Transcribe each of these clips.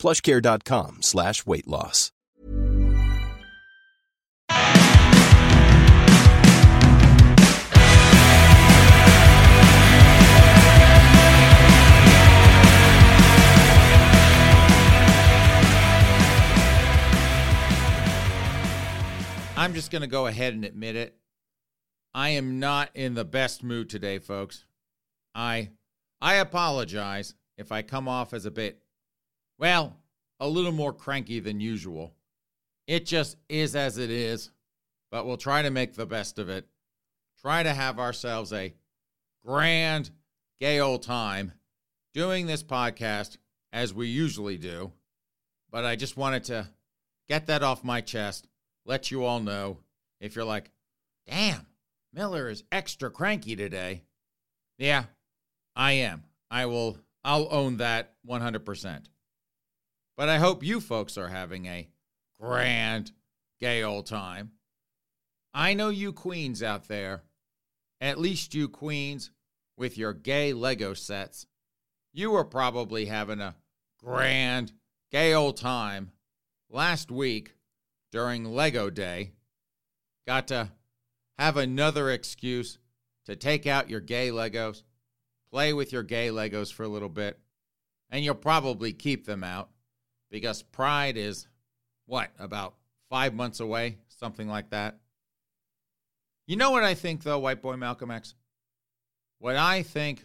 plushcare.com slash weight loss. I'm just going to go ahead and admit it. I am not in the best mood today, folks. I I apologize if I come off as a bit well, a little more cranky than usual. It just is as it is, but we'll try to make the best of it. Try to have ourselves a grand gay old time doing this podcast as we usually do. But I just wanted to get that off my chest let you all know if you're like, damn, Miller is extra cranky today. Yeah, I am. I will, I'll own that 100%. But I hope you folks are having a grand, gay old time. I know you queens out there, at least you queens with your gay Lego sets, you were probably having a grand, gay old time last week during Lego Day. Got to have another excuse to take out your gay Legos, play with your gay Legos for a little bit, and you'll probably keep them out because Pride is what, about five months away, something like that. You know what I think, though, White Boy Malcolm X? What I think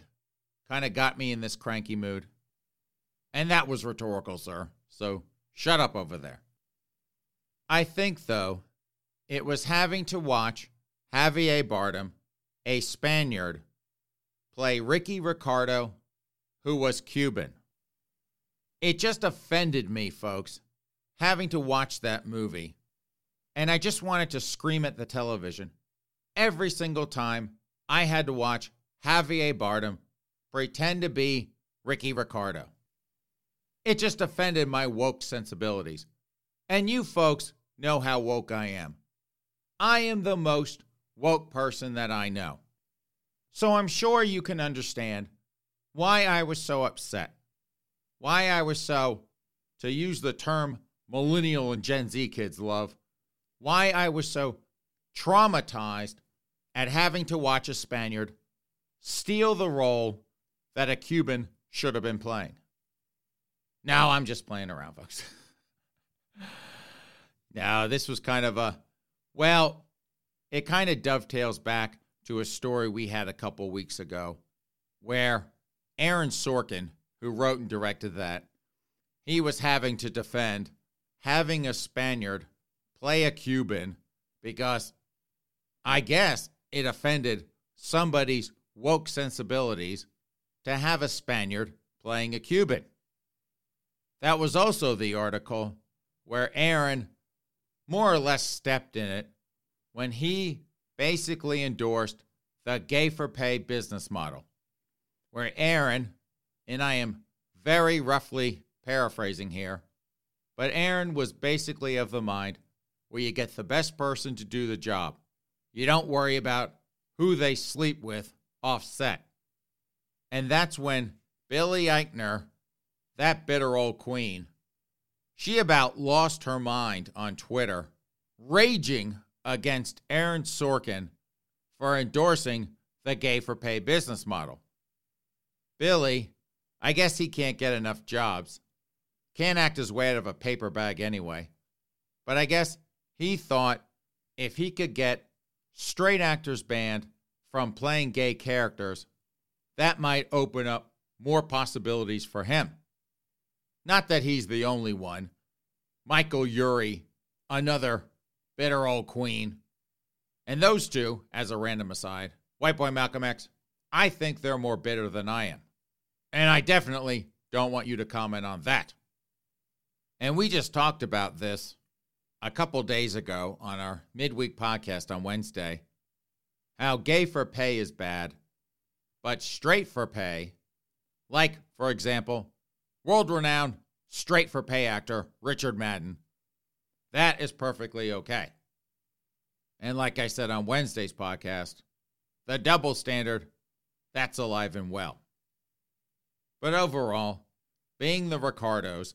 kind of got me in this cranky mood, and that was rhetorical, sir. So shut up over there. I think, though, it was having to watch Javier Bardem, a Spaniard, play Ricky Ricardo, who was Cuban. It just offended me, folks, having to watch that movie. And I just wanted to scream at the television every single time I had to watch Javier Bardem pretend to be Ricky Ricardo. It just offended my woke sensibilities. And you folks know how woke I am. I am the most woke person that I know. So I'm sure you can understand why I was so upset, why I was so, to use the term millennial and Gen Z kids love, why I was so traumatized at having to watch a Spaniard steal the role that a Cuban should have been playing. Now I'm just playing around, folks. Now, this was kind of a, well, it kind of dovetails back to a story we had a couple weeks ago where Aaron Sorkin, who wrote and directed that, he was having to defend having a Spaniard play a Cuban because I guess it offended somebody's woke sensibilities to have a Spaniard playing a Cuban. That was also the article where Aaron more or less stepped in it when he basically endorsed the gay for pay business model, where Aaron, and I am very roughly paraphrasing here, but Aaron was basically of the mind where you get the best person to do the job. You don't worry about who they sleep with offset. And that's when Billy Eichner, that bitter old queen, she about lost her mind on Twitter, raging against Aaron Sorkin for endorsing the gay for pay business model. Billy, I guess he can't get enough jobs. Can't act his way out of a paper bag anyway. But I guess he thought if he could get straight actors banned from playing gay characters, that might open up more possibilities for him. Not that he's the only one. Michael Urie, another bitter old queen. And those two, as a random aside, White Boy Malcolm X, I think they're more bitter than I am. And I definitely don't want you to comment on that. And we just talked about this a couple days ago on our midweek podcast on Wednesday how gay for pay is bad, but straight for pay, like, for example, world renowned straight for pay actor Richard Madden, that is perfectly okay. And like I said on Wednesday's podcast, the double standard, that's alive and well. But overall, being the Ricardos,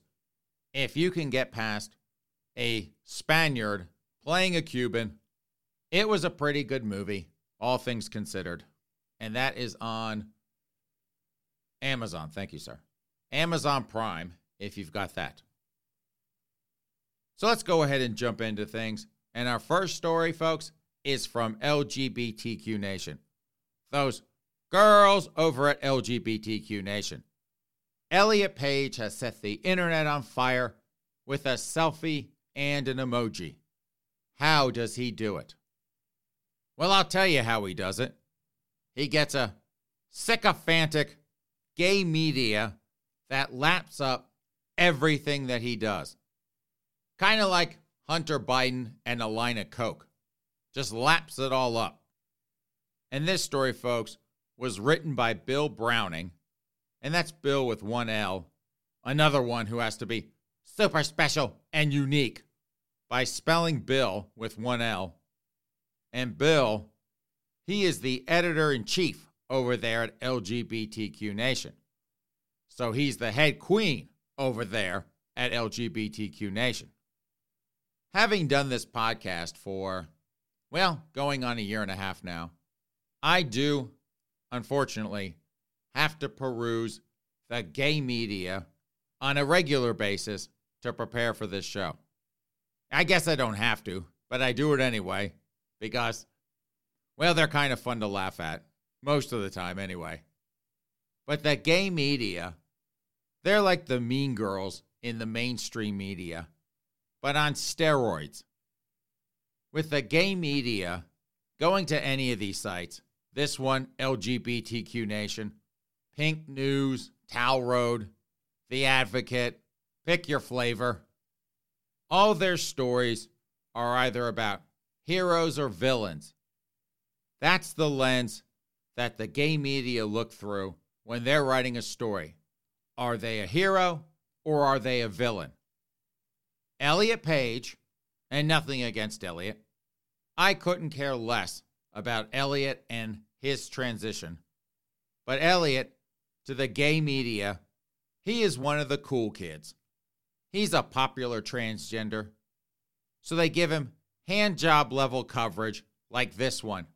if you can get past a Spaniard playing a Cuban, it was a pretty good movie, all things considered. And that is on Amazon. Thank you, sir. Amazon Prime, if you've got that. So let's go ahead and jump into things. And our first story, folks, is from LGBTQ Nation. Those girls over at LGBTQ Nation. Elliot Page has set the internet on fire with a selfie and an emoji. How does he do it? Well, I'll tell you how he does it. He gets a sycophantic gay media that laps up everything that he does. Kind of like Hunter Biden and a line of Coke. Just laps it all up. And this story, folks, was written by Bil Browning, and that's Bill with one L, another one who has to be super special and unique by spelling Bill with one L. And Bil, he is the editor in chief over there at LGBTQ Nation. So he's the head queen over there at LGBTQ Nation. Having done this podcast for, well, going on a year and a half now, I do, unfortunately, have to peruse the gay media on a regular basis to prepare for this show. I guess I don't have to, but I do it anyway because, well, they're kind of fun to laugh at most of the time anyway. But the gay media, they're like the mean girls in the mainstream media, but on steroids. With the gay media going to any of these sites, this one, LGBTQ Nation, Pink News, Towleroad, The Advocate, pick your flavor. All their stories are either about heroes or villains. That's the lens that the gay media look through when they're writing a story. Are they a hero or are they a villain? Elliot Page, and nothing against Elliot, I couldn't care less about Elliot and his transition. But Elliot, to the gay media, he is one of the cool kids. He's a popular transgender. So they give him hand job level coverage like this one.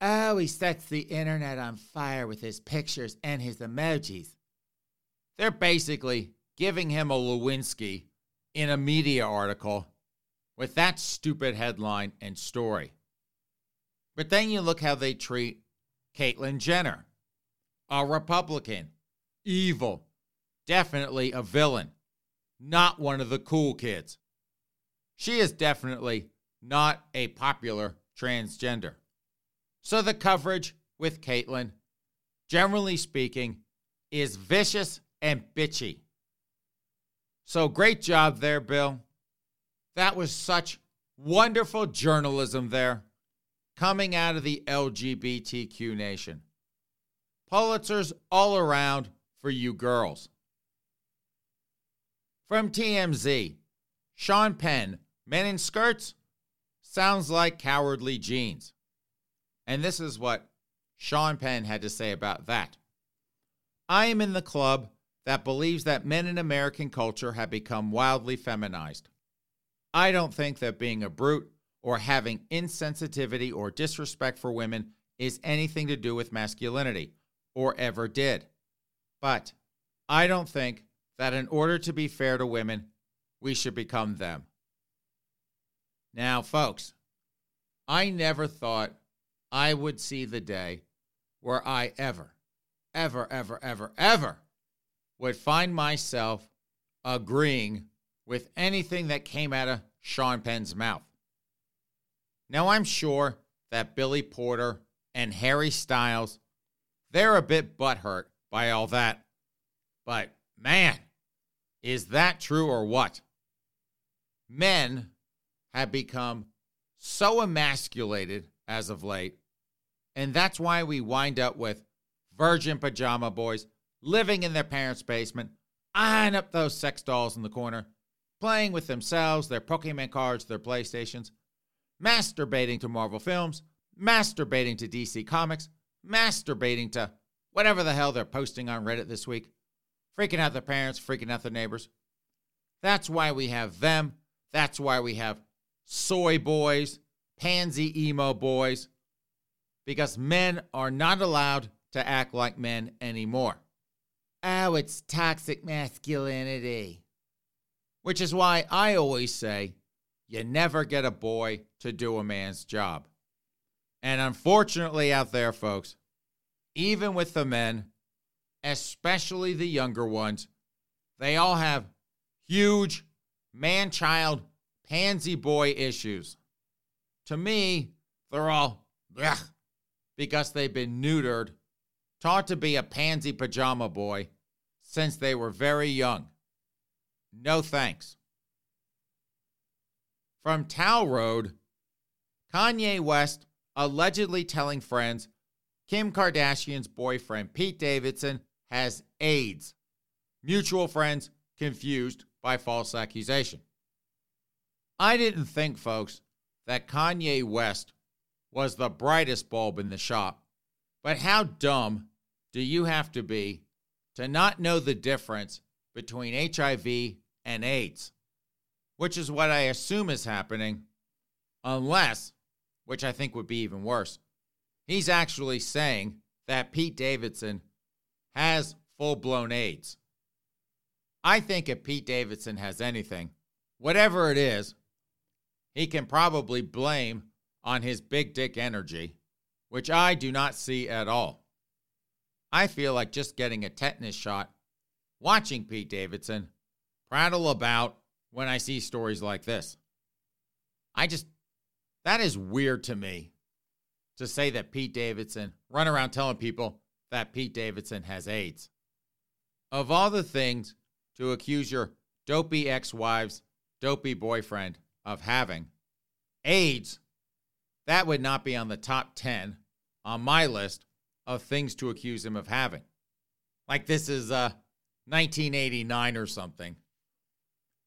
Oh, he sets the internet on fire with his pictures and his emojis. They're basically giving him a Lewinsky in a media article with that stupid headline and story. But then you look how they treat Caitlyn Jenner, a Republican, evil, definitely a villain not one of the cool kids. She is definitely not a popular transgender. So the coverage with Caitlyn, generally speaking, is vicious and bitchy. So great job there, Bil. That was such wonderful journalism there coming out of the LGBTQ nation. Pulitzers all around for you girls. From TMZ, Sean Penn, men in skirts? Sounds like cowardly jeans. And this is what Sean Penn had to say about that. I am in the club that believes that men in American culture have become wildly feminized. I don't think that being a brute or having insensitivity or disrespect for women is anything to do with masculinity, or ever did. But I don't think that in order to be fair to women, we should become them. Now, folks, I never thought I would see the day where I ever, ever, ever, ever, ever would find myself agreeing with anything that came out of Sean Penn's mouth. Now, I'm sure that Billy Porter and Harry Styles, they're a bit butthurt by all that. But man, is that true or what? Men have become so emasculated as of late. And that's why we wind up with virgin pajama boys living in their parents' basement, eyeing up those sex dolls in the corner, playing with themselves, their Pokemon cards, their PlayStations, masturbating to Marvel films, masturbating to DC Comics, masturbating to whatever the hell they're posting on Reddit this week, freaking out their parents, freaking out their neighbors. That's why we have them. That's why we have soy boys, pansy emo boys, because men are not allowed to act like men anymore. Oh, it's toxic masculinity. Which is why I always say you never get a boy to do a man's job. And unfortunately, out there, folks, even with the men, especially the younger ones, they all have huge man child pansy boy issues. To me, they're all blech, because they've been neutered, taught to be a pansy pajama boy since they were very young. No thanks. From Towleroad, Kanye West allegedly telling friends Kim Kardashian's boyfriend, Pete Davidson, has AIDS. Mutual friends confused by false accusation. I didn't think, folks, that Kanye West was the brightest bulb in the shop. But how dumb do you have to be to not know the difference between HIV and AIDS? Which is what I assume is happening, unless, which I think would be even worse, he's actually saying that Pete Davidson has full blown AIDS. I think if Pete Davidson has anything, whatever it is, he can probably blame on his big dick energy, which I do not see at all. I feel like just getting a tetanus shot, watching Pete Davidson prattle about when I see stories like this. I just, that is weird to me to say that Pete Davidson, run around telling people that Pete Davidson has AIDS. Of all the things to accuse your dopey ex wife's dopey boyfriend of having, AIDS, that would not be on the top 10 on my list of things to accuse him of having. Like this is uh, 1989 or something.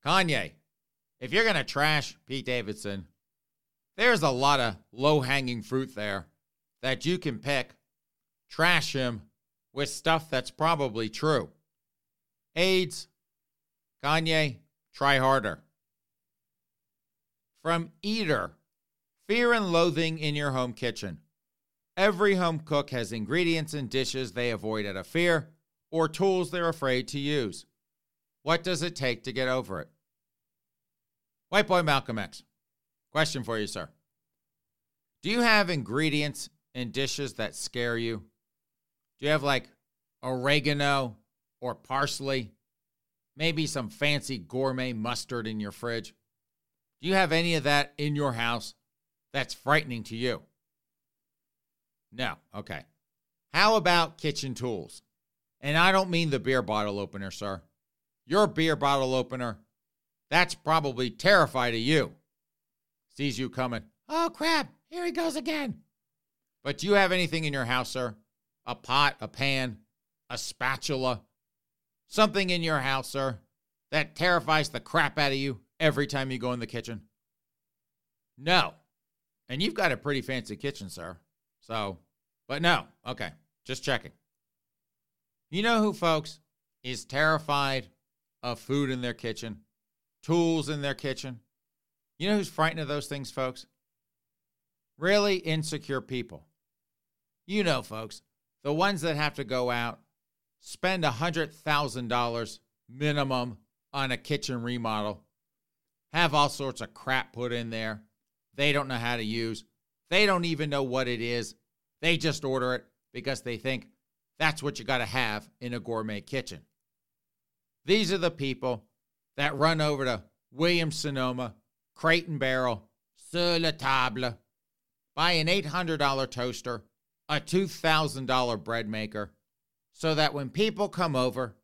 Kanye, if you're going to trash Pete Davidson, there's a lot of low hanging fruit there that you can pick. Trash him with stuff that's probably true. AIDS, Kanye, try harder. From Eater Fear and loathing in your home kitchen. Every home cook has ingredients and dishes they avoid out of fear or tools they're afraid to use. What does it take to get over it? White Boy Malcolm X. Question for you, sir. Do you have ingredients in dishes that scare you? Do you have like oregano or parsley? Maybe some fancy gourmet mustard in your fridge? Do you have any of that in your house that's frightening to you? No. Okay. How about kitchen tools? And I don't mean the beer bottle opener, sir. Your beer bottle opener, that's probably terrifying to you. Sees you coming. Oh, crap. Here he goes again. But do you have anything in your house, sir? A pot, a pan, a spatula, something in your house, sir, that terrifies the crap out of you every time you go in the kitchen? No. And you've got a pretty fancy kitchen, sir. So, but no. Okay. Just checking. You know who, folks, is terrified of food in their kitchen, tools in their kitchen? You know who's frightened of those things, folks? Really insecure people. You know, folks, the ones that have to go out, spend a $100,000 minimum on a kitchen remodel, have all sorts of crap put in there, they don't know how to use. They don't even know what it is. They just order it because they think that's what you got to have in a gourmet kitchen. These are the people that run over to Williams Sonoma, Crate and Barrel, Sur la Table, buy an $800 toaster, a $2,000 bread maker, so that when people come over,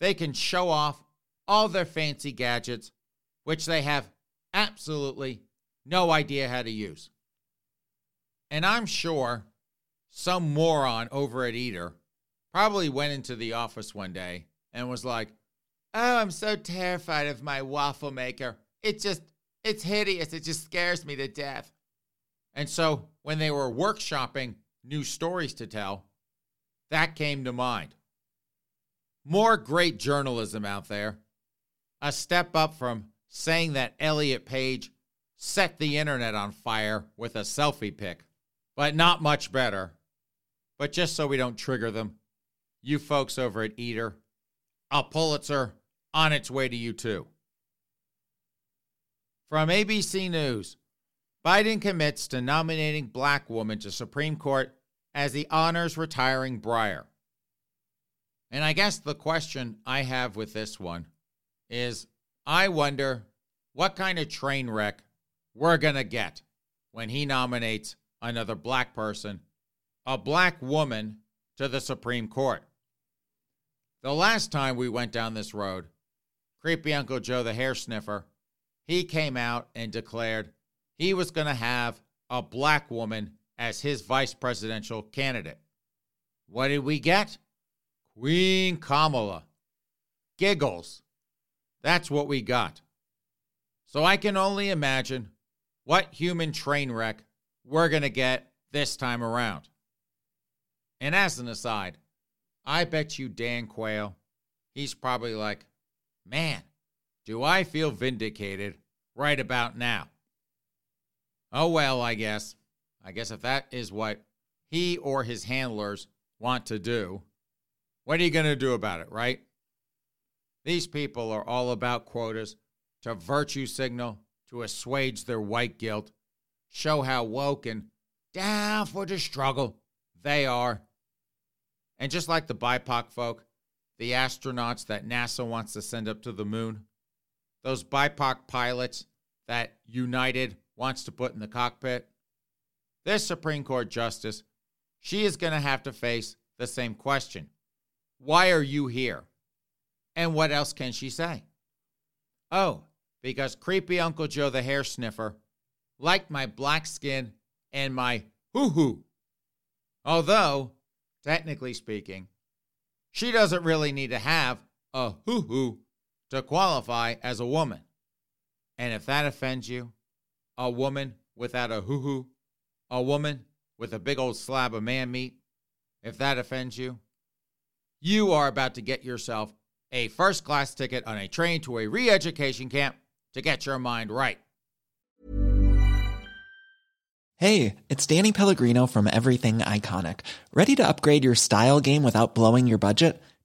they can show off all their fancy gadgets, which they have absolutely no idea how to use. And I'm sure some moron over at Eater probably went into the office one day and was like, Oh, I'm so terrified of my waffle maker. It just, it's hideous. It just scares me to death. And so when they were workshopping new stories to tell, that came to mind. More great journalism out there. A step up from saying that Elliot Page set the internet on fire with a selfie pic, but not much better. But just so we don't trigger them, you folks over at Eater, a Pulitzer on its way to you too. From ABC News, Biden commits to nominating black woman to Supreme Court as he honors retiring Breyer. And I guess the question I have with this one is I wonder what kind of train wreck we're going to get when he nominates another black person, a black woman, to the Supreme Court. The last time we went down this road, creepy Uncle Joe the hair sniffer, he came out and declared he was going to have a black woman as his vice presidential candidate. What did we get? Queen Kamala. Giggles. That's what we got. So I can only imagine what human train wreck we're going to get this time around. And as an aside, I bet you Dan Quayle, he's probably like, man, do I feel vindicated right about now? Oh, well, I guess. I guess if that is what he or his handlers want to do, what are you going to do about it, right? These people are all about quotas to virtue signal, to assuage their white guilt, show how woke and down for the struggle they are. And just like the BIPOC folk, the astronauts that NASA wants to send up to the moon, those BIPOC pilots that United wants to put in the cockpit, this Supreme Court justice, she is going to have to face the same question Why are you here? And what else can she say? Oh, because creepy Uncle Joe the hair sniffer liked my black skin and my hoo hoo. Although, technically speaking, she doesn't really need to have a hoo hoo to qualify as a woman. And if that offends you, a woman without a hoo hoo, a woman with a big old slab of man meat, if that offends you, you are about to get yourself a first class ticket on a train to a re education camp to get your mind right. Hey, it's Danny Pellegrino from Everything Iconic. Ready to upgrade your style game without blowing your budget?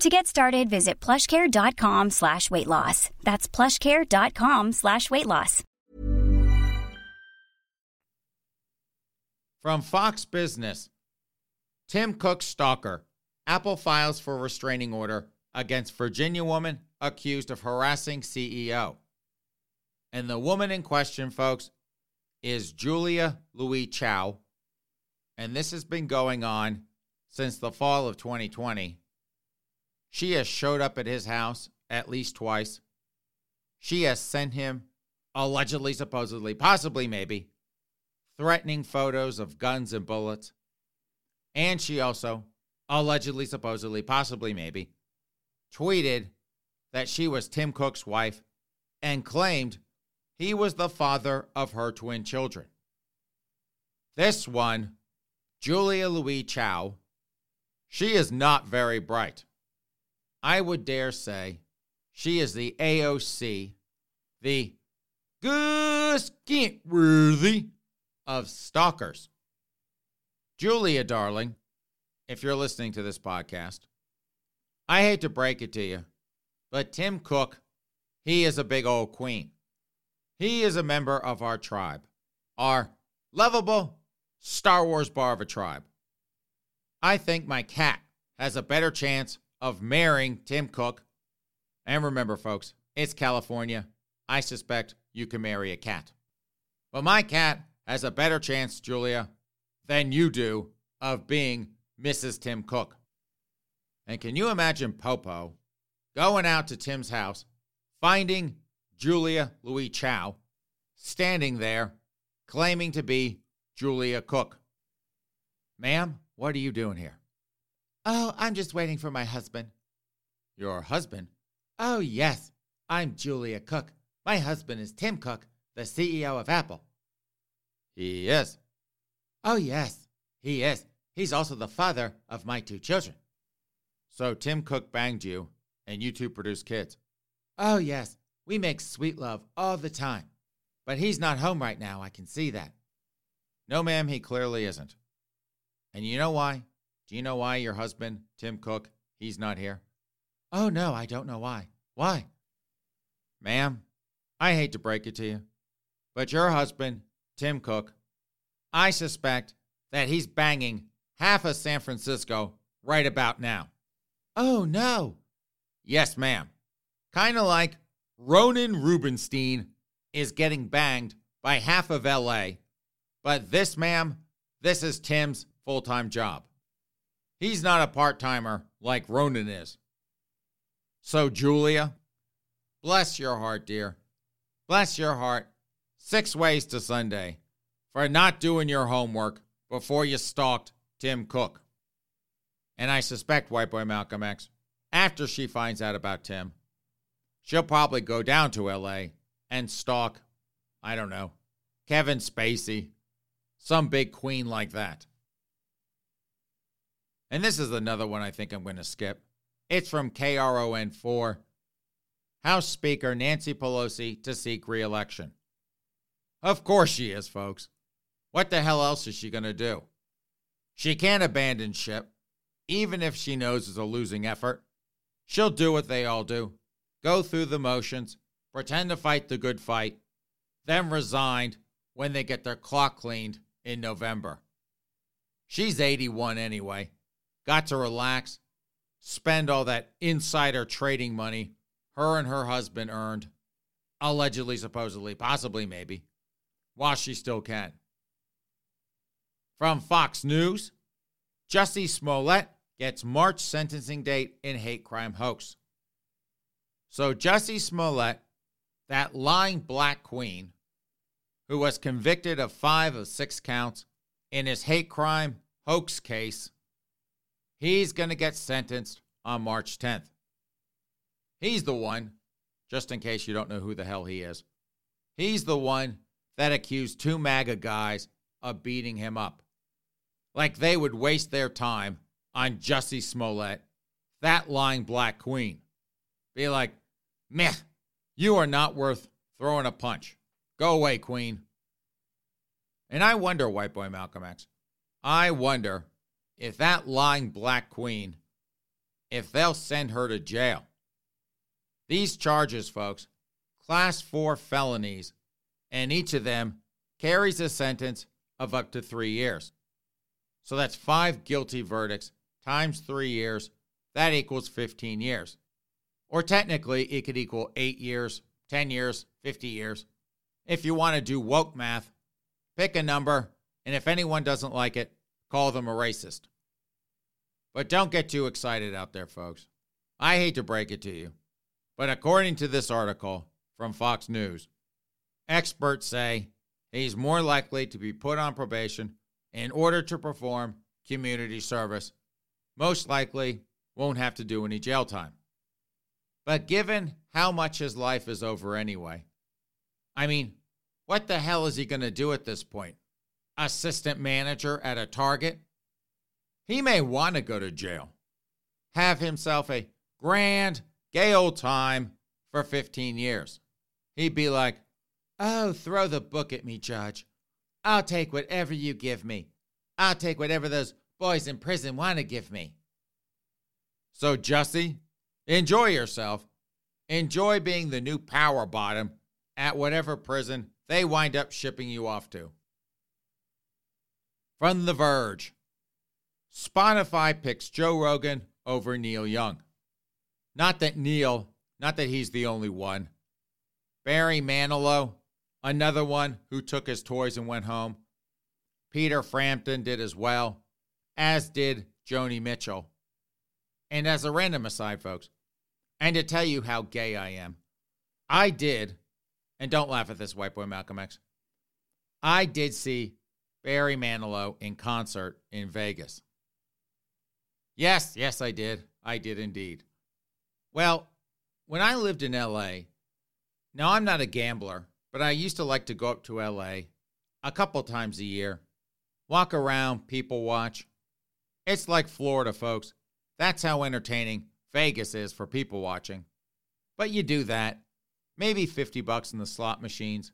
To get started, visit plushcare.com slash weight loss. That's plushcare.com slash weight loss. From Fox Business, Tim Cook stalker. Apple files for restraining order against Virginia woman accused of harassing CEO. And the woman in question, folks, is Julia Louis Chow. And this has been going on since the fall of 2020. She has showed up at his house at least twice. She has sent him, allegedly, supposedly, possibly, maybe, threatening photos of guns and bullets. And she also, allegedly, supposedly, possibly, maybe, tweeted that she was Tim Cook's wife and claimed he was the father of her twin children. This one, Julia Louis Chow, she is not very bright. I would dare say she is the AOC, the Gus Worthy of stalkers. Julia, darling, if you're listening to this podcast, I hate to break it to you, but Tim Cook, he is a big old queen. He is a member of our tribe, our lovable Star Wars bar of a tribe. I think my cat has a better chance of marrying Tim Cook. And remember, folks, it's California. I suspect you can marry a cat. But my cat has a better chance, Julia, than you do of being Mrs. Tim Cook. And can you imagine Popo going out to Tim's house, finding Julia Louis Chow standing there claiming to be Julia Cook? Ma'am, what are you doing here? Oh, I'm just waiting for my husband. Your husband? Oh, yes. I'm Julia Cook. My husband is Tim Cook, the CEO of Apple. He is. Oh, yes, he is. He's also the father of my two children. So Tim Cook banged you, and you two produce kids. Oh, yes, we make sweet love all the time. But he's not home right now, I can see that. No, ma'am, he clearly isn't. And you know why? Do you know why your husband, Tim Cook, he's not here? Oh, no, I don't know why. Why? Ma'am, I hate to break it to you, but your husband, Tim Cook, I suspect that he's banging half of San Francisco right about now. Oh, no. Yes, ma'am. Kind of like Ronan Rubenstein is getting banged by half of LA, but this, ma'am, this is Tim's full time job. He's not a part timer like Ronan is. So, Julia, bless your heart, dear. Bless your heart. Six ways to Sunday for not doing your homework before you stalked Tim Cook. And I suspect White Boy Malcolm X, after she finds out about Tim, she'll probably go down to LA and stalk, I don't know, Kevin Spacey, some big queen like that. And this is another one I think I'm going to skip. It's from KRON4. House Speaker Nancy Pelosi to seek reelection. Of course she is, folks. What the hell else is she going to do? She can't abandon ship, even if she knows it's a losing effort. She'll do what they all do go through the motions, pretend to fight the good fight, then resign when they get their clock cleaned in November. She's 81 anyway got to relax, spend all that insider trading money her and her husband earned, allegedly, supposedly, possibly, maybe, while she still can. From Fox News, Jussie Smollett gets March sentencing date in hate crime hoax. So, Jussie Smollett, that lying black queen, who was convicted of five of six counts in his hate crime hoax case, He's going to get sentenced on March 10th. He's the one, just in case you don't know who the hell he is, he's the one that accused two MAGA guys of beating him up. Like they would waste their time on Jussie Smollett, that lying black queen. Be like, meh, you are not worth throwing a punch. Go away, queen. And I wonder, white boy Malcolm X, I wonder if that lying black queen, if they'll send her to jail. These charges, folks, class four felonies, and each of them carries a sentence of up to three years. So that's five guilty verdicts times three years. That equals 15 years. Or technically, it could equal eight years, 10 years, 50 years. If you want to do woke math, pick a number, and if anyone doesn't like it, call them a racist. But don't get too excited out there, folks. I hate to break it to you, but according to this article from Fox News, experts say he's more likely to be put on probation in order to perform community service. Most likely won't have to do any jail time. But given how much his life is over anyway, I mean, what the hell is he going to do at this point? Assistant manager at a Target? He may want to go to jail, have himself a grand, gay old time for 15 years. He'd be like, Oh, throw the book at me, Judge. I'll take whatever you give me. I'll take whatever those boys in prison want to give me. So, Jussie, enjoy yourself. Enjoy being the new power bottom at whatever prison they wind up shipping you off to. From The Verge Spotify picks Joe Rogan over Neil Young. Not that Neil, not that he's the only one. Barry Manilow, another one who took his toys and went home. Peter Frampton did as well, as did Joni Mitchell. And as a random aside, folks, and to tell you how gay I am, I did, and don't laugh at this, white boy Malcolm X, I did see Barry Manilow in concert in Vegas. Yes, yes, I did. I did indeed. Well, when I lived in LA, now I'm not a gambler, but I used to like to go up to LA a couple times a year, walk around, people watch. It's like Florida, folks. That's how entertaining Vegas is for people watching. But you do that, maybe 50 bucks in the slot machines.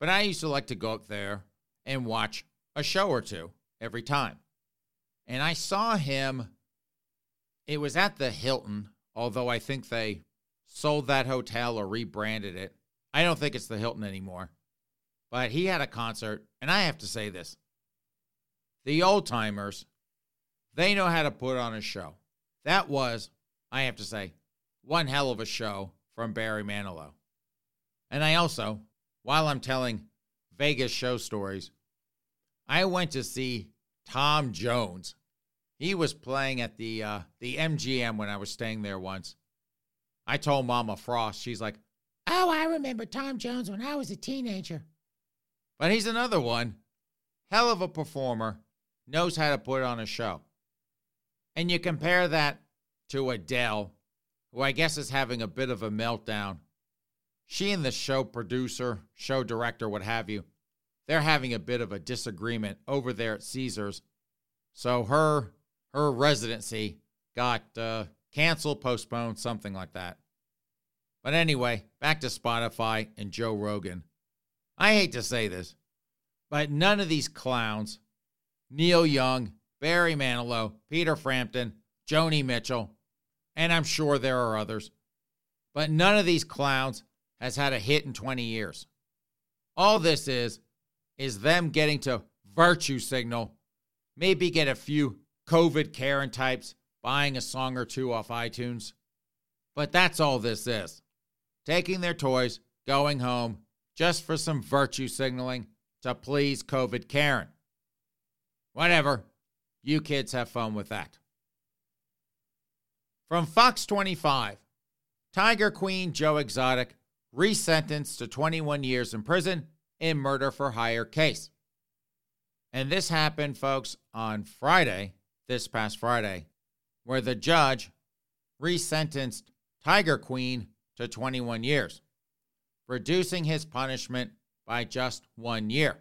But I used to like to go up there and watch a show or two every time. And I saw him, it was at the Hilton, although I think they sold that hotel or rebranded it. I don't think it's the Hilton anymore. But he had a concert, and I have to say this the old timers, they know how to put on a show. That was, I have to say, one hell of a show from Barry Manilow. And I also, while I'm telling Vegas show stories, I went to see Tom Jones. He was playing at the uh, the MGM when I was staying there once. I told Mama Frost, she's like, "Oh, I remember Tom Jones when I was a teenager." But he's another one, hell of a performer, knows how to put on a show. And you compare that to Adele, who I guess is having a bit of a meltdown. She and the show producer, show director, what have you, they're having a bit of a disagreement over there at Caesars. So her her residency got uh, canceled, postponed, something like that. But anyway, back to Spotify and Joe Rogan. I hate to say this, but none of these clowns, Neil Young, Barry Manilow, Peter Frampton, Joni Mitchell, and I'm sure there are others, but none of these clowns has had a hit in 20 years. All this is is them getting to virtue signal, maybe get a few COVID Karen types buying a song or two off iTunes. But that's all this is taking their toys, going home, just for some virtue signaling to please COVID Karen. Whatever. You kids have fun with that. From Fox 25, Tiger Queen Joe Exotic resentenced to 21 years in prison in murder for hire case. And this happened, folks, on Friday, this past Friday, where the judge resentenced Tiger Queen to 21 years, reducing his punishment by just one year.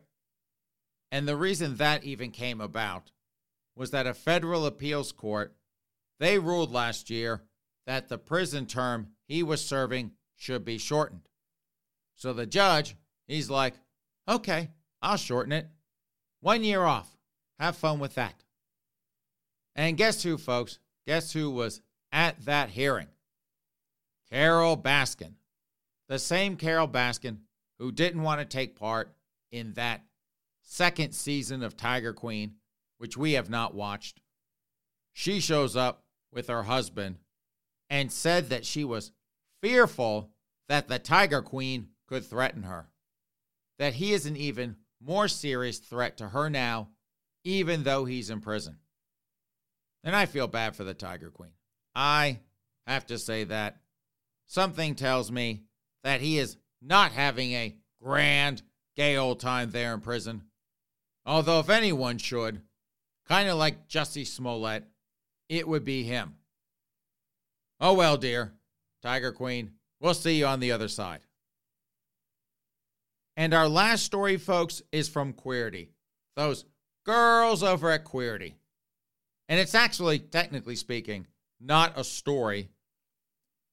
And the reason that even came about was that a federal appeals court they ruled last year that the prison term he was serving should be shortened. So the judge, he's like, Okay, I'll shorten it. One year off. Have fun with that. And guess who, folks? Guess who was at that hearing? Carole Baskin. The same Carole Baskin who didn't want to take part in that second season of Tiger Queen, which we have not watched. She shows up with her husband and said that she was fearful that the Tiger Queen could threaten her that he is an even more serious threat to her now, even though he's in prison. And I feel bad for the Tiger Queen. I have to say that something tells me that he is not having a grand, gay old time there in prison. Although, if anyone should, kind of like Jussie Smollett, it would be him. Oh well, dear. Tiger Queen, we'll see you on the other side. And our last story, folks, is from Queerty. Those girls over at Queerty. And it's actually, technically speaking, not a story,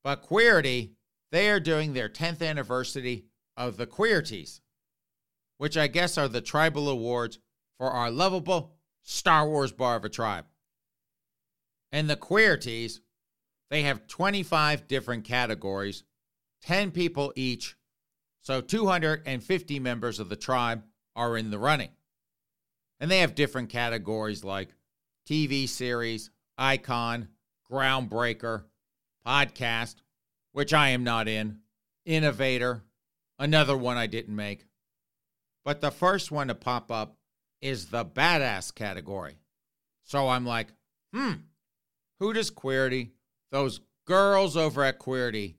But Queerty, they are doing their 10th anniversary of the Queerties, which I guess are the tribal awards for our lovable Star Wars bar of a tribe. And the Queerties, they have 25 different categories, 10 people each, so 250 members of the tribe are in the running. And they have different categories like TV series, icon, groundbreaker, podcast, which I am not in, innovator, another one I didn't make. But the first one to pop up is the badass category. So I'm like, hmm, who does Queerty, those girls over at Queerty,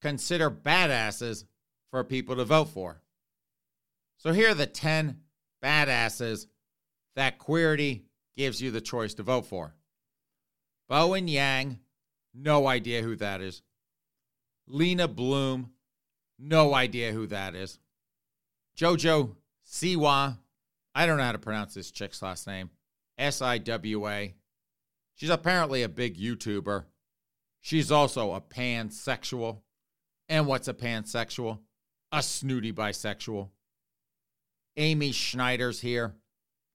consider badasses for people to vote for? So here are the 10 badasses that Queerty gives you the choice to vote for. Bowen Yang, no idea who that is. Leyna Bloom, no idea who that is. Jojo Siwa, I don't know how to pronounce this chick's last name. S I W A. She's apparently a big YouTuber. She's also a pansexual. And what's a pansexual? A snooty bisexual. Amy Schneider's here.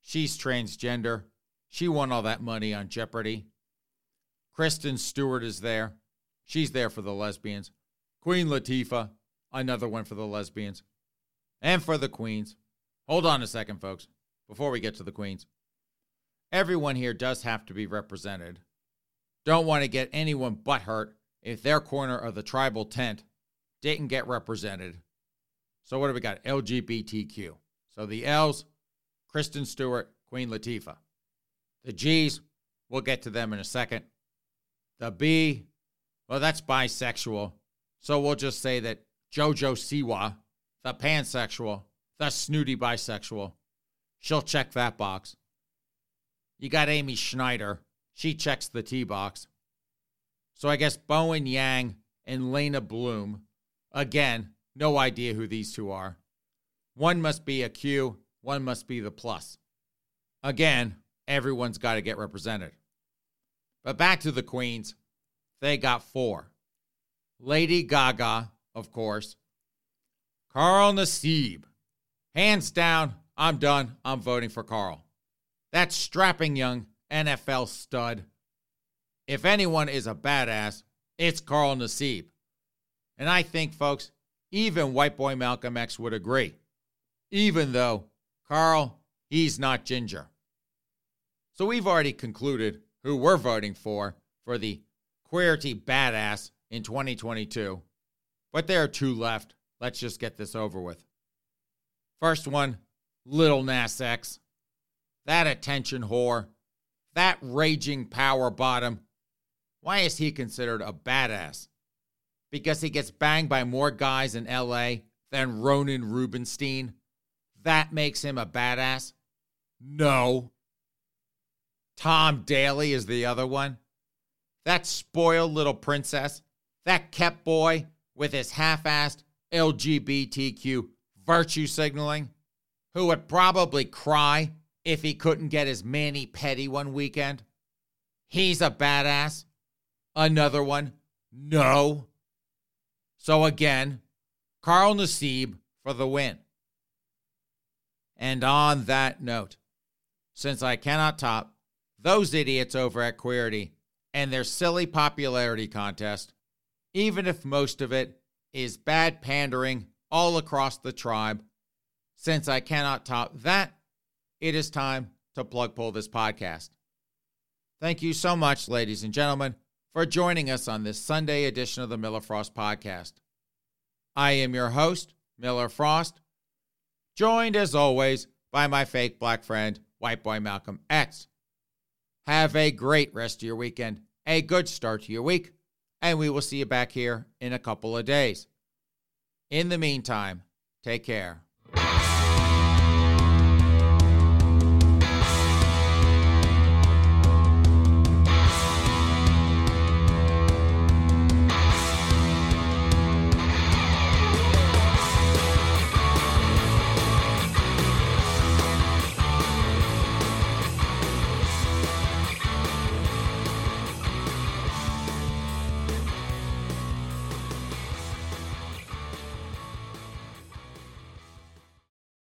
She's transgender. She won all that money on Jeopardy. Kristen Stewart is there. She's there for the lesbians. Queen Latifah, another one for the lesbians. And for the queens. Hold on a second, folks, before we get to the queens. Everyone here does have to be represented. Don't want to get anyone but hurt if their corner of the tribal tent didn't get represented. So, what do we got? LGBTQ. So, the L's, Kristen Stewart, Queen Latifah. The G's, we'll get to them in a second. The B, well, that's bisexual. So we'll just say that JoJo Siwa, the pansexual, the snooty bisexual, she'll check that box. You got Amy Schneider. She checks the T box. So I guess Bowen Yang and Leyna Bloom. Again, no idea who these two are. One must be a Q, one must be the plus. Again, everyone's got to get represented. But back to the Queens. They got four Lady Gaga, of course, Carl Nassib. Hands down, I'm done. I'm voting for Carl. That strapping young NFL stud. If anyone is a badass, it's Carl Nassib. And I think, folks, even white boy Malcolm X would agree. Even though Carl, he's not ginger. So we've already concluded who we're voting for for the Queerty Badass in 2022. But there are two left. Let's just get this over with. First one, Lil Nas X. That attention whore. That raging power bottom. Why is he considered a badass? Because he gets banged by more guys in LA than Ronen Rubinstein? That makes him a badass? No. Tom Daley is the other one. That spoiled little princess, that kept boy with his half assed LGBTQ virtue signaling, who would probably cry if he couldn't get his mani petty one weekend. He's a badass. Another one, no. So again, Carl Nassib for the win. And on that note, since I cannot top those idiots over at Queerty and their silly popularity contest, even if most of it is bad pandering all across the tribe. Since I cannot top that, it is time to plug pull this podcast. Thank you so much, ladies and gentlemen, for joining us on this Sunday edition of the Miller Frost podcast. I am your host, Miller Frost, joined as always by my fake black friend, White Boy Malcolm X. Have a great rest of your weekend, a good start to your week, and we will see you back here in a couple of days. In the meantime, take care.